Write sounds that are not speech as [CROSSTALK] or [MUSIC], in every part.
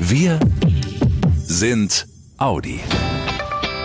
Wir sind Audi.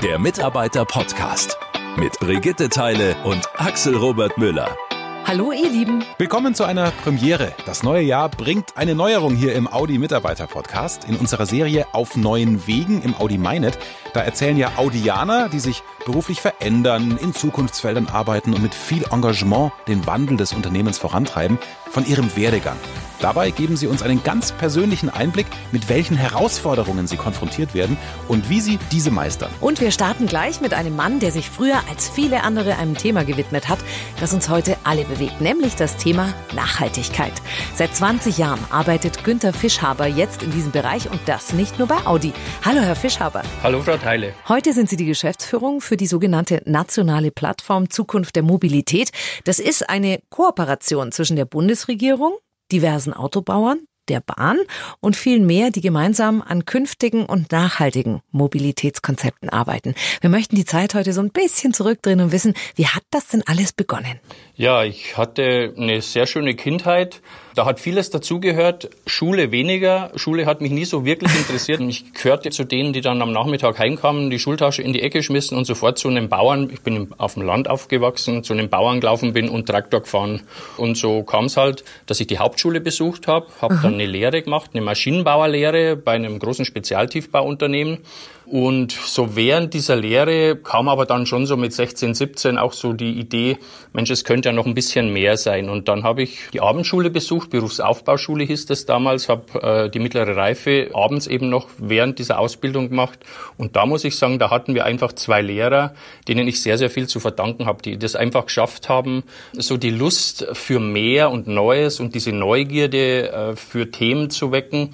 Der Mitarbeiter-Podcast mit Brigitte Teile und Axel Robert Müller. Hallo ihr Lieben. Willkommen zu einer Premiere. Das neue Jahr bringt eine Neuerung hier im Audi Mitarbeiter Podcast in unserer Serie Auf neuen Wegen im Audi MyNet. Da erzählen ja Audianer, die sich beruflich verändern, in Zukunftsfeldern arbeiten und mit viel Engagement den Wandel des Unternehmens vorantreiben, von ihrem Werdegang. Dabei geben sie uns einen ganz persönlichen Einblick, mit welchen Herausforderungen sie konfrontiert werden und wie sie diese meistern. Und wir starten gleich mit einem Mann, der sich früher als viele andere einem Thema gewidmet hat, das uns heute alle bewegt, nämlich das Thema Nachhaltigkeit. Seit 20 Jahren arbeitet Günther Fischhaber jetzt in diesem Bereich und das nicht nur bei Audi. Hallo, Herr Fischhaber. Hallo, Frau Teile. Heute sind Sie die Geschäftsführung für die sogenannte nationale Plattform Zukunft der Mobilität. Das ist eine Kooperation zwischen der Bundesregierung, diversen Autobauern, der Bahn und vielen mehr, die gemeinsam an künftigen und nachhaltigen Mobilitätskonzepten arbeiten. Wir möchten die Zeit heute so ein bisschen zurückdrehen und wissen, wie hat das denn alles begonnen? Ja, ich hatte eine sehr schöne Kindheit. Da hat vieles dazugehört. Schule weniger. Schule hat mich nie so wirklich interessiert. Ich gehörte zu denen, die dann am Nachmittag heimkamen, die Schultasche in die Ecke schmissen und sofort zu einem Bauern, ich bin auf dem Land aufgewachsen, zu einem Bauern gelaufen bin und Traktor gefahren. Und so kam es halt, dass ich die Hauptschule besucht habe, habe dann eine Lehre gemacht, eine Maschinenbauerlehre bei einem großen Spezialtiefbauunternehmen und so während dieser Lehre kam aber dann schon so mit 16, 17 auch so die Idee, Mensch, es könnte ja noch ein bisschen mehr sein. Und dann habe ich die Abendschule besucht, Berufsaufbauschule hieß das damals, habe äh, die mittlere Reife abends eben noch während dieser Ausbildung gemacht. Und da muss ich sagen, da hatten wir einfach zwei Lehrer, denen ich sehr, sehr viel zu verdanken habe, die das einfach geschafft haben, so die Lust für mehr und Neues und diese Neugierde äh, für Themen zu wecken.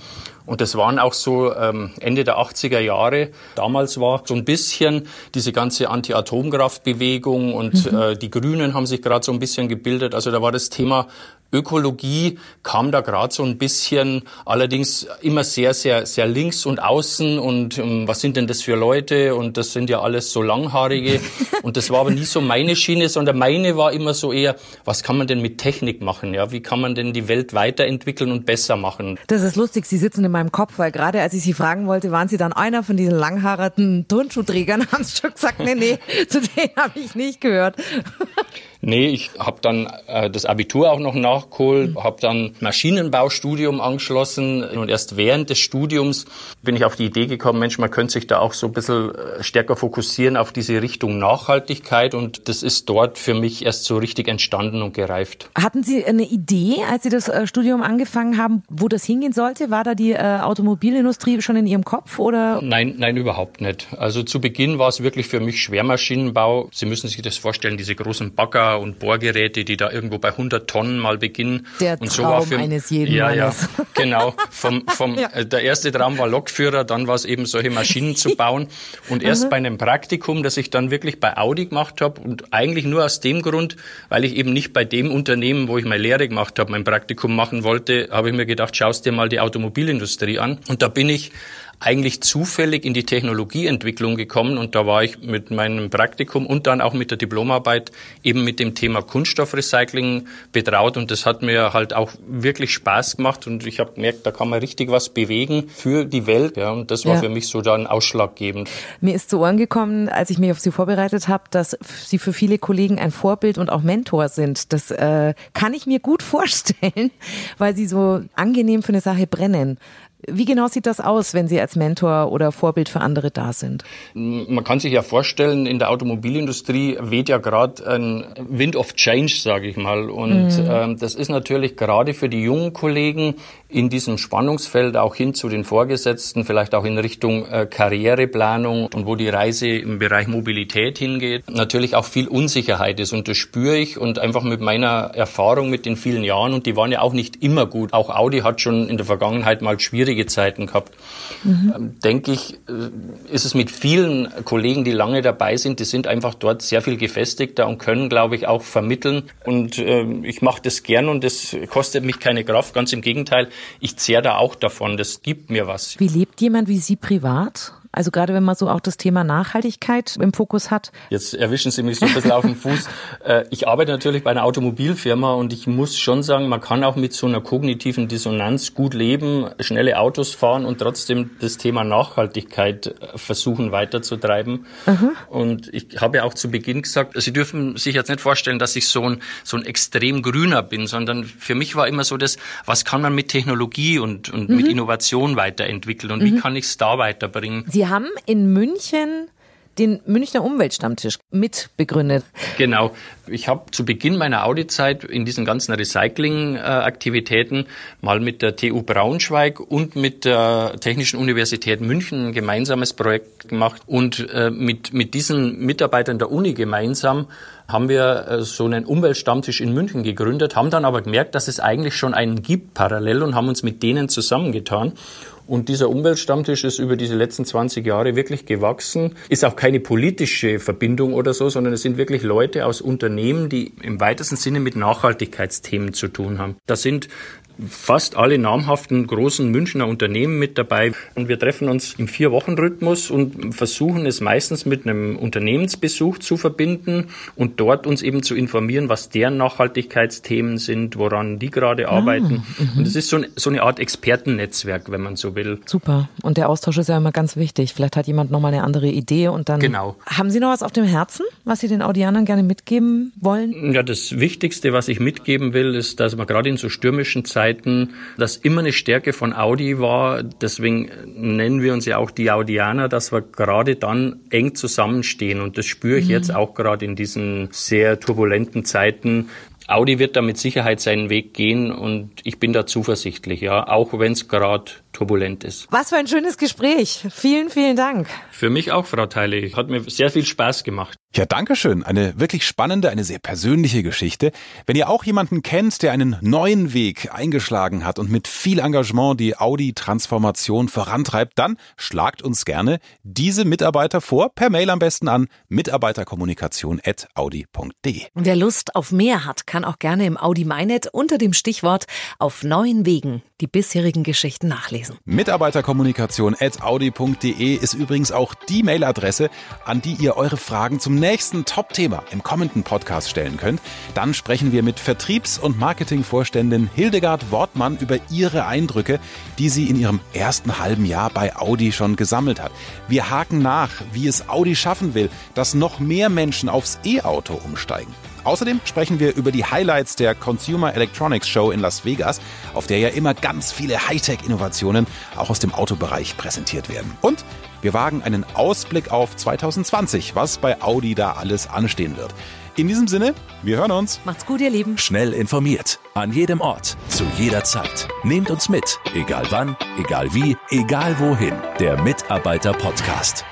Und das waren auch so ähm, Ende der 80er Jahre. Damals war so ein bisschen diese ganze Anti-Atomkraftbewegung und mhm. äh, die Grünen haben sich gerade so ein bisschen gebildet. Also da war das Thema Ökologie kam da gerade so ein bisschen, allerdings immer sehr, sehr, sehr links und außen und ähm, was sind denn das für Leute und das sind ja alles so langhaarige [LAUGHS] und das war aber nie so meine Schiene, sondern meine war immer so eher, was kann man denn mit Technik machen, ja, wie kann man denn die Welt weiterentwickeln und besser machen? Das ist lustig, Sie sitzen in meinem Kopf, weil gerade als ich Sie fragen wollte, waren Sie dann einer von diesen langhaarigen Turnschuhträgern, [LAUGHS] haben Sie schon gesagt, nee, nee, zu denen habe ich nicht gehört. Nee, ich habe dann äh, das Abitur auch noch nachgeholt, mhm. habe dann Maschinenbaustudium angeschlossen und erst während des Studiums bin ich auf die Idee gekommen, Mensch, man könnte sich da auch so ein bisschen äh, stärker fokussieren auf diese Richtung Nachhaltigkeit und das ist dort für mich erst so richtig entstanden und gereift. Hatten Sie eine Idee, als Sie das äh, Studium angefangen haben, wo das hingehen sollte? War da die äh, Automobilindustrie schon in Ihrem Kopf oder? Nein, nein, überhaupt nicht. Also zu Beginn war es wirklich für mich Schwermaschinenbau. Sie müssen sich das vorstellen, diese großen Bagger und Bohrgeräte, die da irgendwo bei 100 Tonnen mal beginnen. Der und so Traum für, eines jeden ja, Mannes. Ja, [LAUGHS] genau. Vom, vom, [LAUGHS] ja. Äh, der erste Traum war Lokführer, dann war es eben solche Maschinen zu [LAUGHS] bauen. Und erst mhm. bei einem Praktikum, das ich dann wirklich bei Audi gemacht habe und eigentlich nur aus dem Grund, weil ich eben nicht bei dem Unternehmen, wo ich meine Lehre gemacht habe, mein Praktikum machen wollte, habe ich mir gedacht, schaust dir mal die Automobilindustrie an. Und da bin ich eigentlich zufällig in die Technologieentwicklung gekommen und da war ich mit meinem Praktikum und dann auch mit der Diplomarbeit eben mit dem Thema Kunststoffrecycling betraut und das hat mir halt auch wirklich Spaß gemacht und ich habe gemerkt, da kann man richtig was bewegen für die Welt ja, und das war ja. für mich so dann ausschlaggebend. Mir ist zu Ohren gekommen, als ich mich auf Sie vorbereitet habe, dass Sie für viele Kollegen ein Vorbild und auch Mentor sind. Das äh, kann ich mir gut [LAUGHS] vorstellen, weil Sie so angenehm für eine Sache brennen. Wie genau sieht das aus, wenn Sie als Mentor oder Vorbild für andere da sind? Man kann sich ja vorstellen, in der Automobilindustrie weht ja gerade ein Wind of Change, sage ich mal. Und mhm. ähm, das ist natürlich gerade für die jungen Kollegen in diesem Spannungsfeld auch hin zu den Vorgesetzten, vielleicht auch in Richtung äh, Karriereplanung und wo die Reise im Bereich Mobilität hingeht, natürlich auch viel Unsicherheit ist. Und das spüre ich und einfach mit meiner Erfahrung mit den vielen Jahren, und die waren ja auch nicht immer gut. Auch Audi hat schon in der Vergangenheit mal schwierig schwierige Zeiten gehabt. Mhm. Ähm, denke ich, äh, ist es mit vielen Kollegen, die lange dabei sind, die sind einfach dort sehr viel gefestigter und können, glaube ich, auch vermitteln. Und äh, ich mache das gern und das kostet mich keine Kraft. Ganz im Gegenteil, ich zehre da auch davon. Das gibt mir was. Wie lebt jemand wie Sie privat? Also gerade wenn man so auch das Thema Nachhaltigkeit im Fokus hat. Jetzt erwischen Sie mich so ein bisschen auf den Fuß. [LAUGHS] Äh, ich arbeite natürlich bei einer Automobilfirma und ich muss schon sagen, man kann auch mit so einer kognitiven Dissonanz gut leben, schnelle Autos fahren und trotzdem das Thema Nachhaltigkeit äh, versuchen weiterzutreiben. Mhm. Und ich habe ja auch zu Beginn gesagt, Sie dürfen sich jetzt nicht vorstellen, dass ich so ein, so ein extrem grüner bin, sondern für mich war immer so das, was kann man mit Technologie und, und mhm. mit Innovation weiterentwickeln und mhm. wie kann ich es da weiterbringen? Sie haben in München den Münchner Umweltstammtisch mitbegründet. Genau. Ich habe zu Beginn meiner Audizeit in diesen ganzen Recycling-Aktivitäten mal mit der TU Braunschweig und mit der Technischen Universität München ein gemeinsames Projekt gemacht. Und äh, mit, mit diesen Mitarbeitern der Uni gemeinsam haben wir äh, so einen Umweltstammtisch in München gegründet, haben dann aber gemerkt, dass es eigentlich schon einen gibt parallel und haben uns mit denen zusammengetan. Und dieser Umweltstammtisch ist über diese letzten 20 Jahre wirklich gewachsen. Ist auch keine politische Verbindung oder so, sondern es sind wirklich Leute aus Unternehmen, die im weitesten Sinne mit Nachhaltigkeitsthemen zu tun haben. Da sind fast alle namhaften großen Münchner Unternehmen mit dabei. Und wir treffen uns im Vier-Wochen-Rhythmus und versuchen es meistens mit einem Unternehmensbesuch zu verbinden und dort uns eben zu informieren, was deren Nachhaltigkeitsthemen sind, woran die gerade ah, arbeiten. Mhm. Und es ist so, ein, so eine Art Expertennetzwerk, wenn man so will. Super. Und der Austausch ist ja immer ganz wichtig. Vielleicht hat jemand nochmal eine andere Idee und dann. Genau. Haben Sie noch was auf dem Herzen, was Sie den Audianern gerne mitgeben wollen? Ja, das Wichtigste, was ich mitgeben will, ist, dass man gerade in so stürmischen Zeiten Zeiten das immer eine Stärke von Audi war. Deswegen nennen wir uns ja auch die Audianer, dass wir gerade dann eng zusammenstehen. Und das spüre ich mhm. jetzt auch gerade in diesen sehr turbulenten Zeiten, Audi wird da mit Sicherheit seinen Weg gehen und ich bin da zuversichtlich, ja, auch wenn es gerade turbulent ist. Was für ein schönes Gespräch. Vielen, vielen Dank. Für mich auch, Frau Teile. Hat mir sehr viel Spaß gemacht. Ja, danke schön. Eine wirklich spannende, eine sehr persönliche Geschichte. Wenn ihr auch jemanden kennt, der einen neuen Weg eingeschlagen hat und mit viel Engagement die Audi-Transformation vorantreibt, dann schlagt uns gerne diese Mitarbeiter vor, per Mail am besten an mitarbeiterkommunikation.audi.de. Wer Lust auf mehr hat, kann auch gerne im Audi MyNet unter dem Stichwort auf neuen Wegen die bisherigen Geschichten nachlesen. Mitarbeiterkommunikation.audi.de ist übrigens auch die Mailadresse, an die ihr eure Fragen zum nächsten Top-Thema im kommenden Podcast stellen könnt. Dann sprechen wir mit Vertriebs- und Marketingvorständin Hildegard Wortmann über ihre Eindrücke, die sie in ihrem ersten halben Jahr bei Audi schon gesammelt hat. Wir haken nach, wie es Audi schaffen will, dass noch mehr Menschen aufs E-Auto umsteigen. Außerdem sprechen wir über die Highlights der Consumer Electronics Show in Las Vegas, auf der ja immer ganz viele Hightech-Innovationen auch aus dem Autobereich präsentiert werden. Und wir wagen einen Ausblick auf 2020, was bei Audi da alles anstehen wird. In diesem Sinne, wir hören uns. Macht's gut, ihr Lieben. Schnell informiert. An jedem Ort. Zu jeder Zeit. Nehmt uns mit. Egal wann, egal wie, egal wohin. Der Mitarbeiter-Podcast.